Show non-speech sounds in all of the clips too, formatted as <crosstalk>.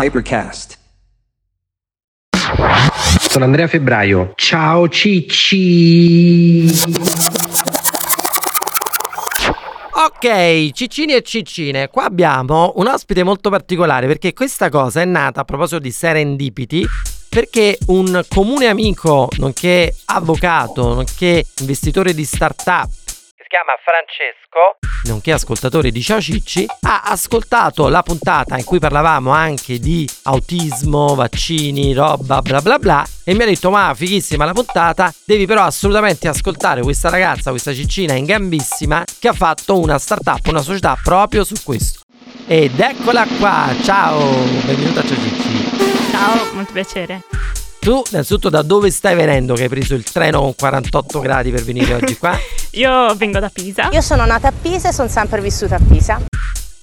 Hypercast. Sono Andrea Febbraio. Ciao Cicci. Ok, ciccini e ciccine, qua abbiamo un ospite molto particolare perché questa cosa è nata a proposito di serendipity perché un comune amico, nonché avvocato, nonché investitore di startup chiama Francesco, nonché ascoltatore di Ciao Cicci, ha ascoltato la puntata in cui parlavamo anche di autismo, vaccini, roba bla bla bla e mi ha detto ma fighissima la puntata, devi però assolutamente ascoltare questa ragazza, questa ciccina in gambissima che ha fatto una startup, una società proprio su questo. Ed eccola qua, ciao, benvenuta a Ciao Cicci. Ciao, molto piacere. Tu innanzitutto da dove stai venendo che hai preso il treno con 48 gradi per venire oggi qua? <laughs> Io vengo da Pisa. Io sono nata a Pisa e sono sempre vissuta a Pisa.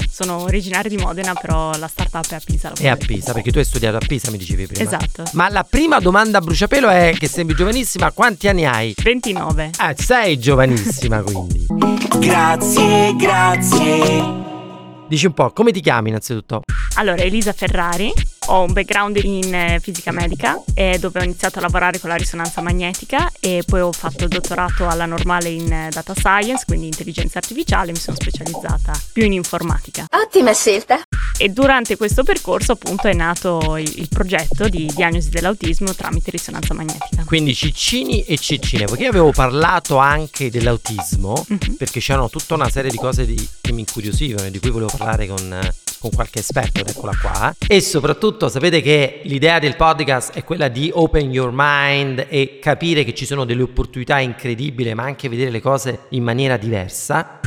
Sono originaria di Modena, però la startup è a Pisa. È a Pisa, perché tu hai studiato a Pisa, mi dicevi prima. Esatto. Ma la prima domanda a bruciapelo è che sembri giovanissima, quanti anni hai? 29. Ah, sei giovanissima quindi. Grazie, grazie. Dici un po', come ti chiami innanzitutto? Allora, Elisa Ferrari, ho un background in eh, fisica medica eh, dove ho iniziato a lavorare con la risonanza magnetica e poi ho fatto il dottorato alla normale in eh, data science, quindi intelligenza artificiale, mi sono specializzata più in informatica. Ottima scelta. E durante questo percorso appunto è nato il, il progetto di diagnosi dell'autismo tramite risonanza magnetica. Quindi ciccini e ciccine, perché io avevo parlato anche dell'autismo, Mhm. perché c'erano tutta una serie di cose di- che mi incuriosivano e di cui volevo parlare con, eh, con qualche esperto, eccola qua. E soprattutto sapete che l'idea del podcast è quella di open your mind e capire che ci sono delle opportunità incredibili, ma anche vedere le cose in maniera diversa.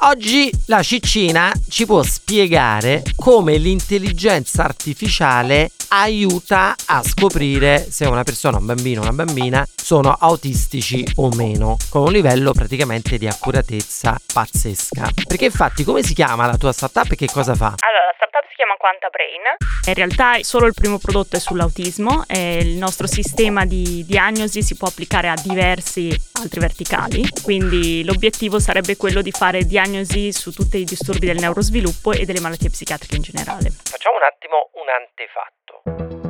Oggi la ciccina ci può spiegare come l'intelligenza artificiale aiuta a scoprire se una persona, un bambino o una bambina sono autistici o meno, con un livello praticamente di accuratezza pazzesca. Perché infatti come si chiama la tua startup e che cosa fa? Allora, Quanta Brain. In realtà solo il primo prodotto è sull'autismo e il nostro sistema di diagnosi si può applicare a diversi altri verticali, quindi l'obiettivo sarebbe quello di fare diagnosi su tutti i disturbi del neurosviluppo e delle malattie psichiatriche in generale. Facciamo un attimo un antefatto.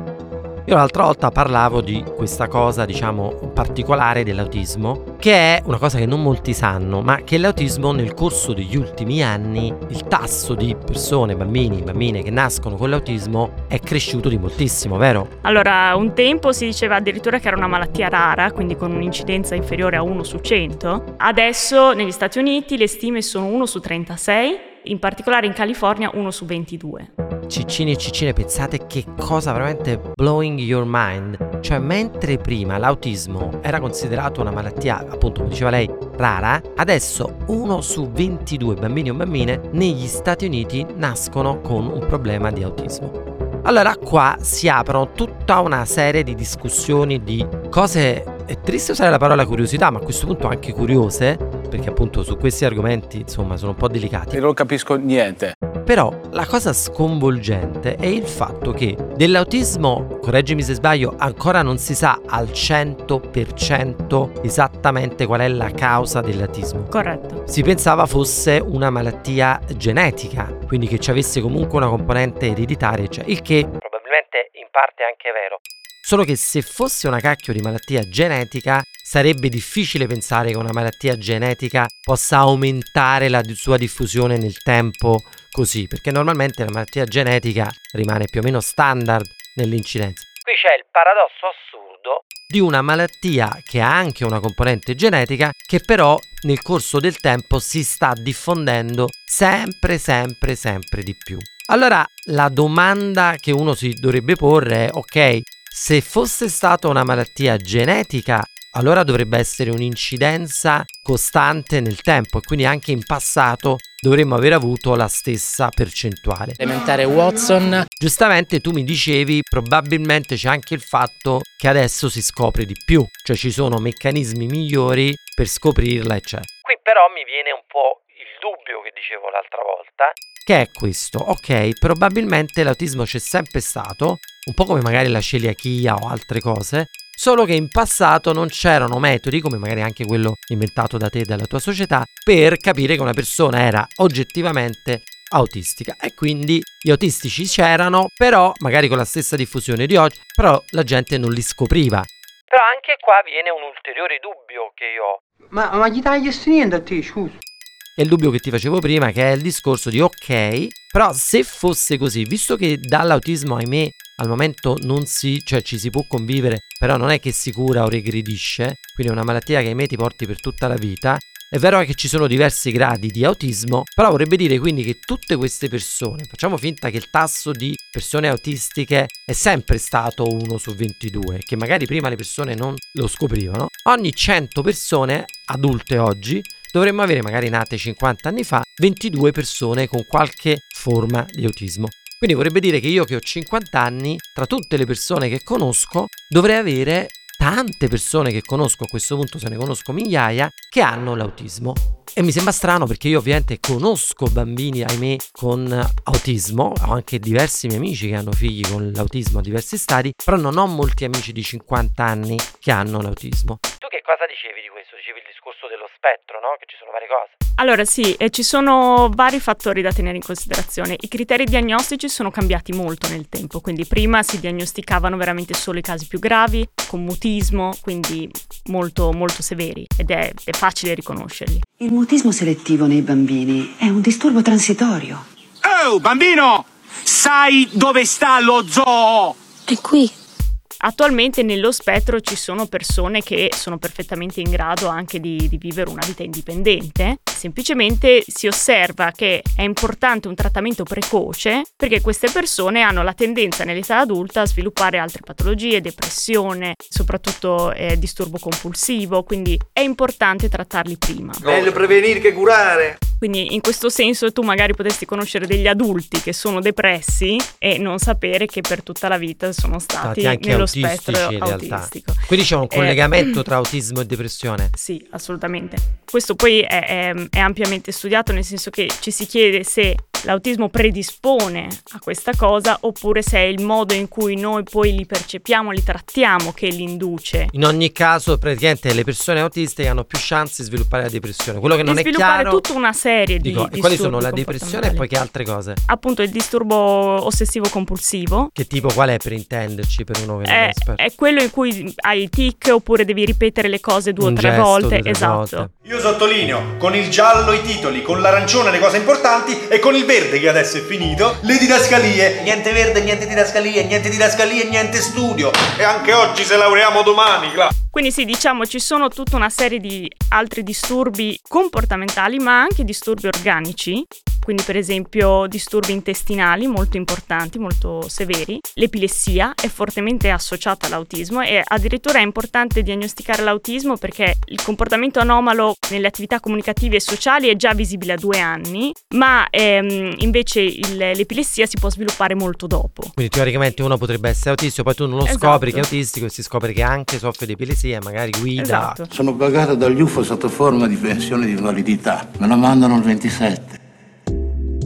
Io l'altra volta parlavo di questa cosa, diciamo, particolare dell'autismo, che è una cosa che non molti sanno, ma che l'autismo nel corso degli ultimi anni, il tasso di persone, bambini, bambine che nascono con l'autismo è cresciuto di moltissimo, vero? Allora, un tempo si diceva addirittura che era una malattia rara, quindi con un'incidenza inferiore a 1 su 100. Adesso negli Stati Uniti le stime sono 1 su 36, in particolare in California 1 su 22. Ciccini e ciccine, pensate che cosa veramente blowing your mind. Cioè, mentre prima l'autismo era considerato una malattia, appunto, come diceva lei, rara, adesso uno su 22 bambini o bambine negli Stati Uniti nascono con un problema di autismo. Allora qua si aprono tutta una serie di discussioni di cose, è triste usare la parola curiosità, ma a questo punto anche curiose, perché appunto su questi argomenti insomma sono un po' delicati. E non capisco niente. Però la cosa sconvolgente è il fatto che dell'autismo, correggimi se sbaglio, ancora non si sa al 100% esattamente qual è la causa dell'autismo. Corretto. Si pensava fosse una malattia genetica, quindi che ci avesse comunque una componente ereditaria, cioè il che probabilmente in parte è anche vero. Solo che se fosse una cacchio di malattia genetica, sarebbe difficile pensare che una malattia genetica possa aumentare la sua diffusione nel tempo così, perché normalmente la malattia genetica rimane più o meno standard nell'incidenza. Qui c'è il paradosso assurdo di una malattia che ha anche una componente genetica che però nel corso del tempo si sta diffondendo sempre, sempre, sempre di più. Allora la domanda che uno si dovrebbe porre è ok, se fosse stata una malattia genetica, allora dovrebbe essere un'incidenza costante nel tempo e quindi anche in passato dovremmo aver avuto la stessa percentuale. elementare Watson. Giustamente tu mi dicevi probabilmente c'è anche il fatto che adesso si scopre di più, cioè ci sono meccanismi migliori per scoprirla, eccetera. Qui però mi viene un po' il dubbio che dicevo l'altra volta, che è questo, ok, probabilmente l'autismo c'è sempre stato, un po' come magari la celiachia o altre cose, solo che in passato non c'erano metodi, come magari anche quello inventato da te e dalla tua società, per capire che una persona era oggettivamente autistica e quindi gli autistici c'erano, però magari con la stessa diffusione di oggi, però la gente non li scopriva. Però anche qua viene un ulteriore dubbio che io ho. Ma, ma gli tagli niente a te, scusa. È il dubbio che ti facevo prima, che è il discorso di ok, però se fosse così, visto che dall'autismo, ahimè, al momento non si, cioè ci si può convivere, però non è che si cura o regredisce, quindi è una malattia che ahimè ti porti per tutta la vita, è vero che ci sono diversi gradi di autismo, però vorrebbe dire quindi che tutte queste persone, facciamo finta che il tasso di persone autistiche è sempre stato 1 su 22, che magari prima le persone non lo scoprivano, ogni 100 persone adulte oggi dovremmo avere magari nate 50 anni fa 22 persone con qualche forma di autismo. Quindi vorrebbe dire che io che ho 50 anni, tra tutte le persone che conosco, dovrei avere tante persone che conosco, a questo punto se ne conosco migliaia, che hanno l'autismo. E mi sembra strano perché io ovviamente conosco bambini, ahimè, con autismo, ho anche diversi miei amici che hanno figli con l'autismo a diversi stadi, però non ho molti amici di 50 anni che hanno l'autismo. Cosa dicevi di questo? Dicevi il discorso dello spettro, no? Che ci sono varie cose. Allora sì, e ci sono vari fattori da tenere in considerazione. I criteri diagnostici sono cambiati molto nel tempo, quindi prima si diagnosticavano veramente solo i casi più gravi, con mutismo, quindi molto, molto severi ed è, è facile riconoscerli. Il mutismo selettivo nei bambini è un disturbo transitorio. Oh, bambino! Sai dove sta lo zoo? È qui. Attualmente nello spettro ci sono persone che sono perfettamente in grado anche di, di, vivere una vita indipendente, semplicemente si osserva che è importante un trattamento precoce perché queste persone hanno la tendenza nell'età adulta a sviluppare altre patologie, depressione, soprattutto eh, disturbo compulsivo, quindi è importante trattarli prima. Meglio prevenire che curare. Quindi in questo senso tu magari potresti conoscere degli adulti che sono depressi e non sapere che per tutta la vita sono stati, stati anche nello spettro autistico. Quindi c'è un Eh, collegamento <clears throat> tra autismo e depressione. Sì, assolutamente. Questo poi è, è- è ampiamente studiato, nel senso che ci si chiede se l'autismo predispone a questa cosa oppure se è il modo in cui noi poi li percepiamo, li trattiamo che li induce. In ogni caso, praticamente le persone autistiche hanno più chance di sviluppare la depressione. Quello che non di è sviluppare chiaro tutta una serie di dico, e quali sono la depressione e poi che altre cose? Appunto il disturbo ossessivo compulsivo. Che tipo qual è per intenderci per uno che non è È, esperto? è quello in cui hai i tic oppure devi ripetere le cose due Un o tre gesto, volte. due tre esatto. volte. Io sottolineo con il giallo i titoli, con l'arancione le cose importanti e con il verde che adesso è finito le didascalie. Niente verde, niente didascalie, niente didascalie, niente studio. E anche oggi se laureamo domani, cla. Quindi sì, diciamo ci sono tutta una serie di altri disturbi comportamentali, ma anche disturbi organici. Quindi per esempio disturbi intestinali molto importanti, molto severi. L'epilessia è fortemente associata all'autismo e addirittura è importante diagnosticare l'autismo perché il comportamento anomalo nelle attività comunicative e sociali è già visibile a due anni, ma ehm, invece il- l'epilessia si può sviluppare molto dopo. Quindi teoricamente uno potrebbe essere autistico, poi tu non lo Esatto. scopri che è autistico e si scopre che anche soffre di epilessia, magari guida. Esatto. Sono pagato dagli UFO sotto forma di pensione di invalidità. Me la mandano il 27.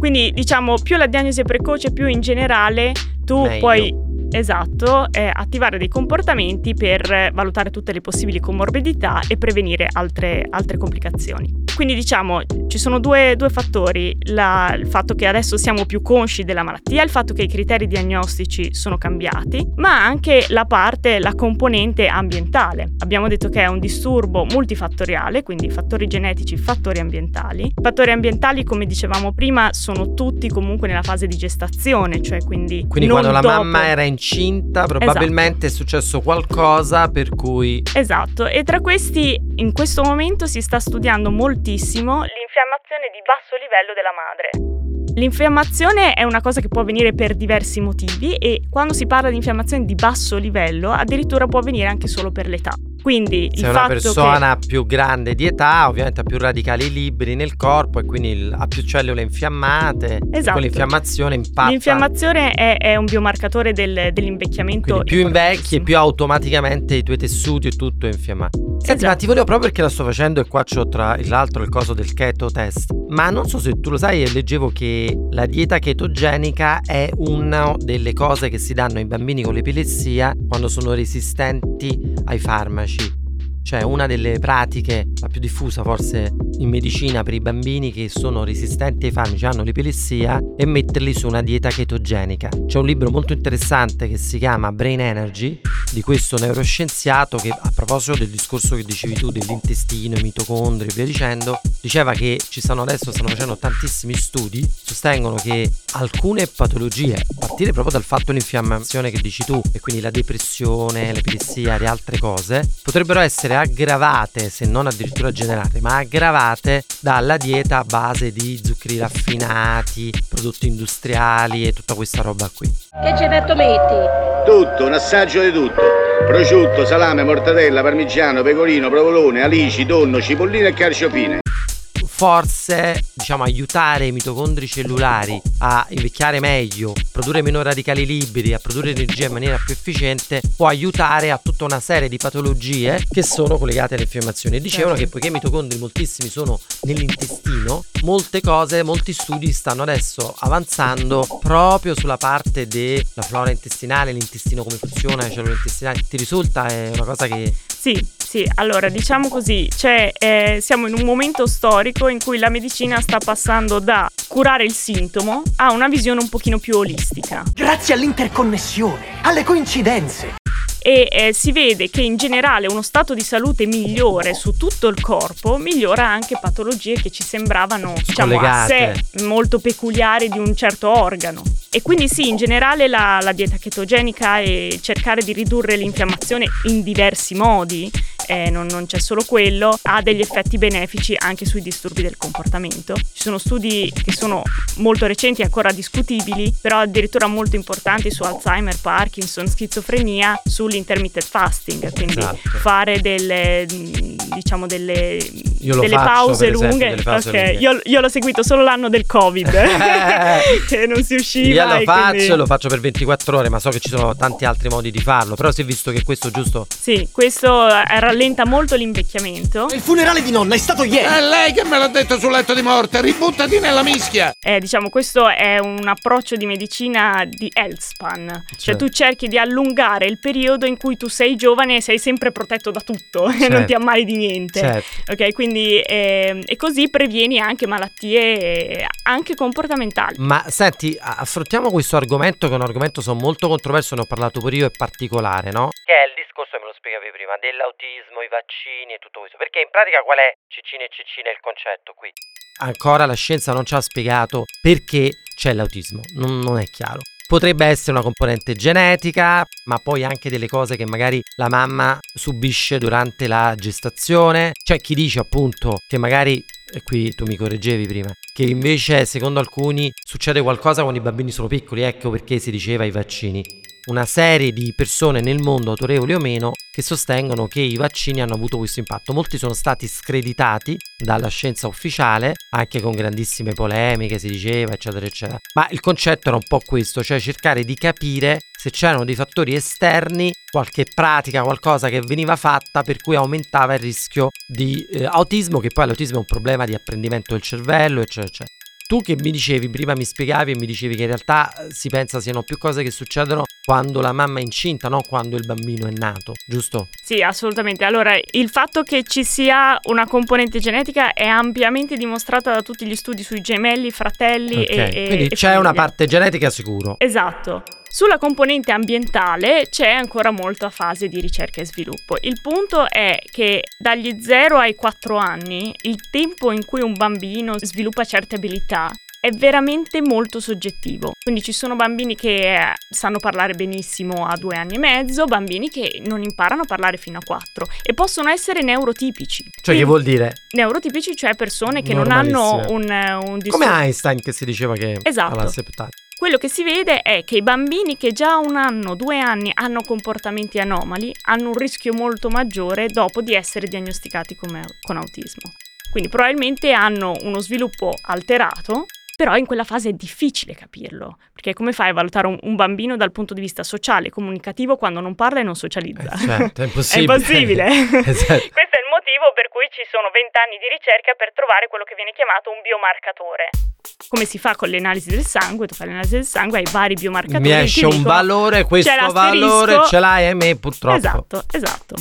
Quindi diciamo più la diagnosi è precoce, più in generale tu Meglio. puoi esatto, eh, attivare dei comportamenti per valutare tutte le possibili comorbidità e prevenire altre, altre complicazioni. Quindi diciamo ci sono due, due fattori, La- il fatto che adesso siamo più consci della malattia, il fatto che i criteri diagnostici sono cambiati, ma anche la parte, la componente ambientale. Abbiamo detto che è un disturbo multifattoriale, quindi fattori genetici, fattori ambientali. Fattori ambientali, come dicevamo prima, sono tutti comunque nella fase di gestazione, cioè quindi... Quindi quando la mamma era incinta, probabilmente è successo qualcosa per cui Esatto, e tra questi in questo momento si sta studiando moltissimo l'infiammazione di basso livello della madre. L'infiammazione è una cosa che può avvenire per diversi motivi e quando si parla di infiammazione di basso livello addirittura può avvenire anche solo per l'età. Quindi se una persona più grande di età, ovviamente ha più radicali liberi nel corpo e quindi il- ha più cellule infiammate. e Esatto. Quell'infiammazione che impatta. l'infiammazione è, è un biomarcatore del- dell'invecchiamento. Quindi più invecchi e più automaticamente i tuoi tessuti e tutto è infiammato. Senti, ma Esatto. ti volevo proprio perché la sto facendo e qua c'ho tra l'altro il coso del keto test. Ma non so se tu lo sai, e leggevo che la dieta chetogenica è una delle cose che si danno ai bambini con l'epilessia quando sono resistenti ai farmaci. Tashi. Cioè una delle pratiche, la più diffusa forse in medicina per i bambini che sono resistenti ai farmaci, hanno l'epilessia, e metterli su una dieta chetogenica. C'è un libro molto interessante che si chiama Brain Energy di questo neuroscienziato che a proposito del discorso che dicevi tu dell'intestino, i mitocondri e via dicendo, diceva che ci stanno adesso, stanno facendo tantissimi studi, sostengono che alcune patologie, a partire proprio dal fatto dell'infiammazione che dici tu, e quindi la depressione, l'epilessia e altre cose, potrebbero essere aggravate, se non addirittura generate, ma aggravate dalla dieta a base di zuccheri raffinati, prodotti industriali e tutta questa roba qui. Che gevetto metti? Tutto, un assaggio di tutto. Prosciutto, salame, mortadella, parmigiano, pecorino, provolone, alici, tonno, cipollino e carciofine forse diciamo aiutare i mitocondri cellulari a invecchiare meglio, produrre meno radicali liberi, a produrre energia in maniera più efficiente, può aiutare a tutta una serie di patologie che sono collegate alle infiammazioni. Dicevano che poiché i mitocondri moltissimi sono nell'intestino, molte cose, molti studi stanno adesso avanzando proprio sulla parte della flora intestinale, l'intestino come funziona, le cellule intestinali. Ti risulta è una cosa che sì, sì, allora diciamo così, cioè, eh, siamo in un momento storico in cui la medicina sta passando da curare il sintomo a una visione un pochino più olistica. Grazie all'interconnessione, alle coincidenze, e eh, si vede che in generale uno stato di salute migliore su tutto il corpo migliora anche patologie che ci sembravano diciamo, a sé molto peculiari di un certo organo. E quindi sì, in generale la, la dieta chetogenica e cercare di ridurre l'infiammazione in diversi modi eh, non, non, c'è solo quello, ha degli effetti benefici anche sui disturbi del comportamento. Ci sono studi che sono molto recenti ancora discutibili, però addirittura molto importanti su Alzheimer, Parkinson, schizofrenia, sull'intermittent fasting, quindi esatto. fare delle, diciamo delle, delle faccio, pause esempio, lunghe. Delle pause okay. lunghe. Io, io, l'ho seguito solo l'anno del Covid, <laughs> <laughs> che non si usciva. Io lo faccio, quindi... lo faccio per 24 ore, ma so che ci sono tanti altri modi di farlo, però si è visto che questo giusto... Sì, questo rallenta rallenta molto l'invecchiamento. Il funerale di nonna è stato ieri. È lei che me l'ha detto sul letto di morte, ributtati nella mischia. Eh, diciamo, questo è un approccio di medicina di health span. Cioè, cioè tu cerchi di allungare il periodo in cui tu sei giovane e sei sempre protetto da tutto certo. <laughs> e non ti ammali di niente. Certo. Ok, quindi eh, e così previeni anche malattie anche comportamentali. Ma senti, affrontiamo questo argomento che è un argomento so molto controverso, ne ho parlato pure io, è particolare, no? Che è il discorso che me lo spiegavi prima dell'autismo, i vaccini e tutto questo. Perché in pratica qual è Ciccine e Ciccine il concetto qui? Ancora la scienza non ci ha spiegato perché c'è l'autismo, non, non è chiaro. Potrebbe essere una componente genetica, ma poi anche delle cose che magari la mamma subisce durante la gestazione. C'è chi dice appunto che magari e qui tu mi correggevi prima, che invece secondo alcuni succede qualcosa quando i bambini sono piccoli, ecco perché si diceva i vaccini una serie di persone nel mondo, autorevoli o meno, che sostengono che i vaccini hanno avuto questo impatto. Molti sono stati screditati dalla scienza ufficiale, anche con grandissime polemiche, si diceva, eccetera, eccetera. Ma il concetto era un po' questo, cioè cercare di capire se c'erano dei fattori esterni, qualche pratica, qualcosa che veniva fatta per cui aumentava il rischio di eh, autismo, che poi l'autismo è un problema di apprendimento del cervello, eccetera, eccetera. Tu che mi dicevi, prima mi spiegavi e mi dicevi che in realtà eh, si pensa siano più cose che succedono quando la mamma è incinta, non quando il bambino è nato, giusto? Sì, assolutamente. Allora, il fatto che ci sia una componente genetica è ampiamente dimostrata da tutti gli studi sui gemelli, fratelli okay. e, Quindi e c'è famiglia. una parte genetica sicuro. Esatto. Sulla componente ambientale c'è ancora molta fase di ricerca e sviluppo. Il punto è che dagli 0 ai 4 anni il tempo in cui un bambino sviluppa certe abilità è veramente molto soggettivo. Quindi ci sono bambini che eh, sanno parlare benissimo a due anni e mezzo, bambini che non imparano a parlare fino a quattro e possono essere neurotipici. Cioè, Quindi, che vuol dire? Neurotipici, cioè persone che non hanno un, un disturbo. Come Einstein che si diceva che esatto. alla septata. Quello che si vede è che i bambini che già un anno, due anni hanno comportamenti anomali hanno un rischio molto maggiore dopo di essere diagnosticati come, con autismo. Quindi probabilmente hanno uno sviluppo alterato però in quella fase è difficile capirlo, perché come fai a valutare un, un bambino dal punto di vista sociale e comunicativo quando non parla e non socializza? Eh, certo, è impossibile. <laughs> è impossibile. <laughs> esatto. Motivo per cui ci sono vent'anni di ricerca per trovare quello che viene chiamato un biomarcatore. Come si fa con le analisi del sangue? Tu fai l'analisi del sangue, hai vari biomarcatori. Mi esce un dicono, valore, questo valore ce l'hai e me purtroppo. Esatto, esatto.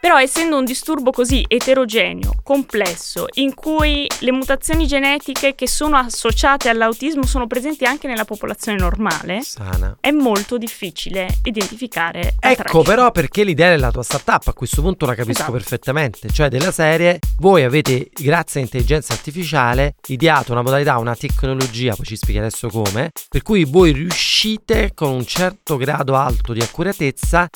Però essendo un disturbo così eterogeneo, complesso, in cui le mutazioni genetiche che sono associate all'autismo sono presenti anche nella popolazione normale, Sana. è molto difficile identificare Ecco traccia. però perché l'idea della tua startup a questo punto la capisco Esatto. perfettamente, cioè della serie voi avete grazie a intelligenza artificiale ideato una modalità, una tecnologia, poi ci spieghi adesso come, per cui voi riuscite con un certo grado alto di accuratezza a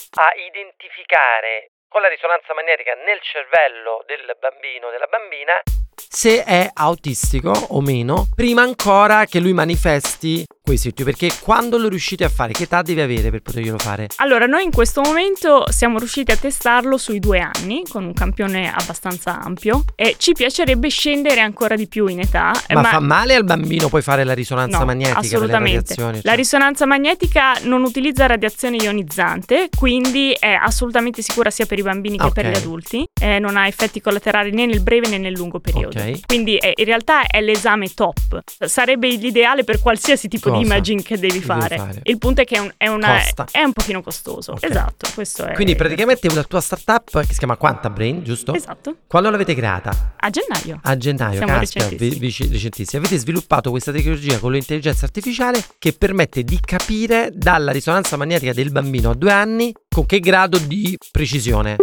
identificare con la risonanza magnetica nel cervello del bambino o della bambina. Se è autistico o meno, prima ancora che lui manifesti quei sintomi. Perché quando lo riuscite a fare, che età devi avere per poterglielo fare? Allora, noi in questo momento siamo riusciti a testarlo sui due anni con un campione abbastanza ampio e ci piacerebbe scendere ancora di più in età. eh, Ma, fa male al bambino poi fare la risonanza No, magnetica per assolutamente. radiazioni? La cioè? risonanza magnetica non utilizza radiazione ionizzante, quindi è assolutamente sicura sia per i bambini che per Ok. gli adulti. Eh, non ha effetti collaterali né nel breve né nel lungo periodo. Ok. Quindi eh, in realtà è l'esame top. Sarebbe l'ideale per qualsiasi tipo di imaging che devi fare. fare? Il punto è che è, un, è una- è un pochino costoso. Ok. Esatto, questo è. Quindi praticamente la tua startup che si chiama Quanta Brain, giusto? Esatto. Quando l'avete creata? A gennaio. A gennaio, Siamo caspita, recentissimi. vi- recentissimi. Avete sviluppato questa tecnologia con l'intelligenza artificiale che permette di capire dalla risonanza magnetica del bambino a due anni con che grado di precisione.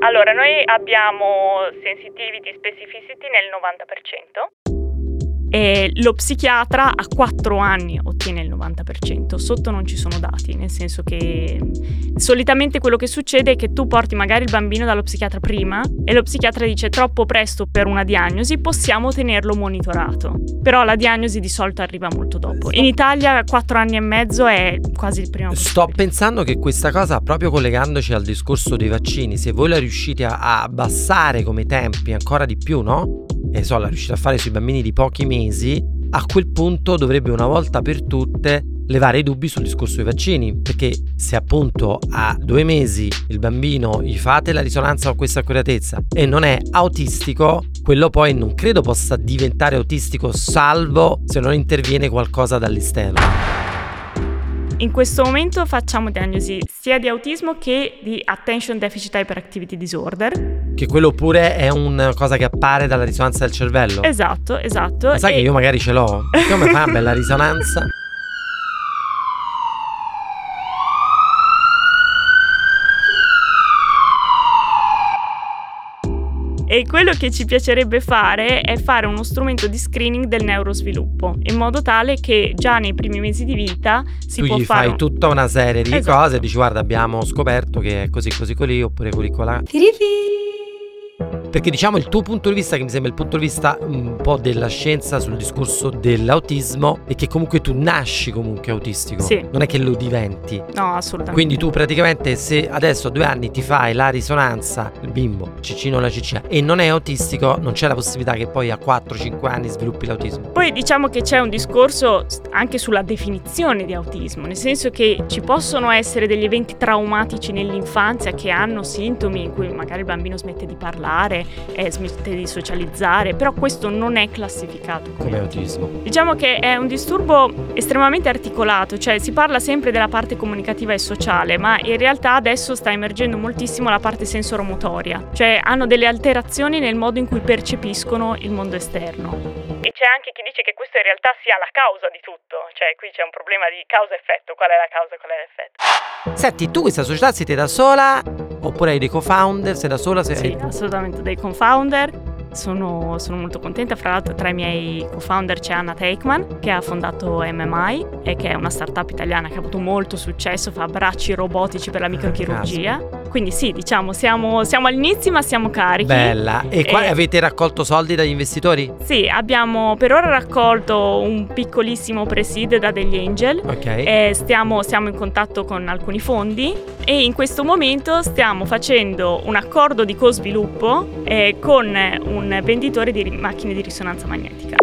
Allora, noi abbiamo sensitivity specificity nel 90%. E lo psichiatra a 4 anni ottiene il 90%, sotto non ci sono dati, nel senso che mm, solitamente quello che succede è che tu porti magari il bambino dallo psichiatra prima e lo psichiatra dice troppo presto per una diagnosi, possiamo tenerlo monitorato, però la diagnosi di solito arriva molto dopo. In Italia 4 anni e mezzo è quasi il primo Sto pensando che questa cosa, proprio collegandoci al discorso dei vaccini, se voi la riuscite a, a abbassare come tempi ancora di più, no? E so, la riuscite a fare sui bambini di pochi mesi, a quel punto dovrebbe una volta per tutte levare i dubbi sul discorso dei vaccini. Perché se appunto a due mesi il bambino gli fate la risonanza con questa accuratezza e non è autistico, quello poi non credo possa diventare autistico salvo se non interviene qualcosa dall'esterno. In questo momento facciamo diagnosi sia di autismo che di attention deficit hyperactivity disorder. Che quello pure è una cosa che appare dalla risonanza del cervello. Esatto, esatto. Ma sai E- che io magari ce l'ho? Come fa una bella risonanza? <laughs> E quello che ci piacerebbe fare è fare uno strumento di screening del neurosviluppo, in modo tale che già nei primi mesi di vita si tu può gli fare... fai tutta una serie di Esatto. cose e dici guarda abbiamo scoperto che è così così così oppure così colà. Perché diciamo il tuo punto di vista, che mi sembra il punto di vista un po' della scienza sul discorso dell'autismo, è che comunque tu nasci comunque autistico. Sì. Non è che lo diventi. No, assolutamente. Quindi tu praticamente se adesso a due anni ti fai la risonanza, il bimbo, Cicino o la Cicina, e non è autistico, non c'è la possibilità che poi a 4-5 anni sviluppi l'autismo. Poi diciamo che c'è un discorso anche sulla definizione di autismo, nel senso che ci possono essere degli eventi traumatici nell'infanzia che hanno sintomi in cui magari il bambino smette di parlare, eh, smette di socializzare, però questo non è classificato come Come autismo. Diciamo che è un disturbo estremamente articolato, cioè si parla sempre della parte comunicativa e sociale, ma in realtà adesso sta emergendo moltissimo la parte sensoromotoria, cioè hanno delle alterazioni nel modo in cui percepiscono il mondo esterno. E c'è anche chi dice che questo in realtà sia la causa di tutto, cioè qui c'è un problema di causa-effetto, qual è la causa e qual è l'effetto. Senti, tu questa società siete da sola oppure hai dei co-founder? Sei da sola? Sei... Sì, assolutamente dei co-founder. Sono, sono molto contenta, fra l'altro tra i miei co-founder c'è Anna Teikman che ha fondato MMI e che è una startup italiana che ha avuto molto successo, fa bracci robotici per la microchirurgia. Quindi sì, diciamo, siamo, siamo all'inizio ma siamo carichi. Bella. E qua E- avete raccolto soldi dagli investitori? Sì, abbiamo per ora raccolto un piccolissimo pre-seed da degli angel. Ok. E stiamo, siamo in contatto con alcuni fondi e in questo momento stiamo facendo un accordo di co-sviluppo eh, con un venditore di macchine di risonanza magnetica.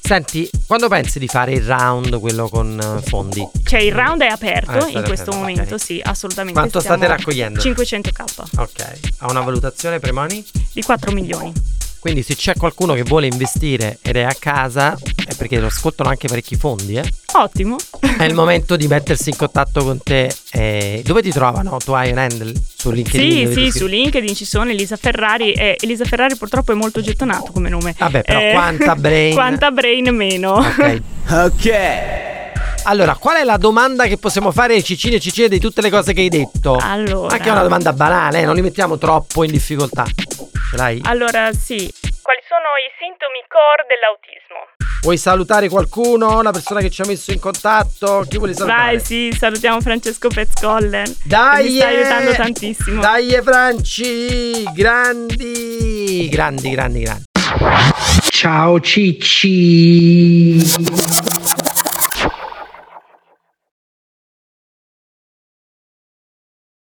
Senti, quando pensi di fare il round, quello con eh, fondi? Cioè il round è aperto Ah, state in questo aperto, momento, ok. sì, assolutamente. Quanto state raccogliendo? 500k Ok. Ha una valutazione premoni? di 4 milioni. Quindi se c'è qualcuno che vuole investire ed è a casa, è perché lo ascoltano anche parecchi fondi, eh? Ottimo. È il momento di mettersi in contatto con te. Eh, dove ti trovano? Tu hai un handle su LinkedIn? Sì, sì, su? LinkedIn ci sono Elisa Ferrari e Elisa Ferrari purtroppo è molto gettonato come nome. Vabbè, però Eh, quanta brain. <laughs> quanta brain meno. Ok. <laughs> Ok. Allora, qual è la domanda che possiamo fare ai Cicini e Cicine di tutte le cose che hai detto? Allora. Anche una domanda banale, eh, non li mettiamo troppo in difficoltà. Ce l'hai? Allora, sì. Quali sono i sintomi core dell'autismo? Vuoi salutare qualcuno? Una persona che ci ha messo in contatto? Chi vuole salutare? Vai, sì, salutiamo Francesco Pezzcollen. Dai! che mi sta aiutando tantissimo. Dai Franci! Grandi! Grandi, grandi, grandi. Ciao Cicci.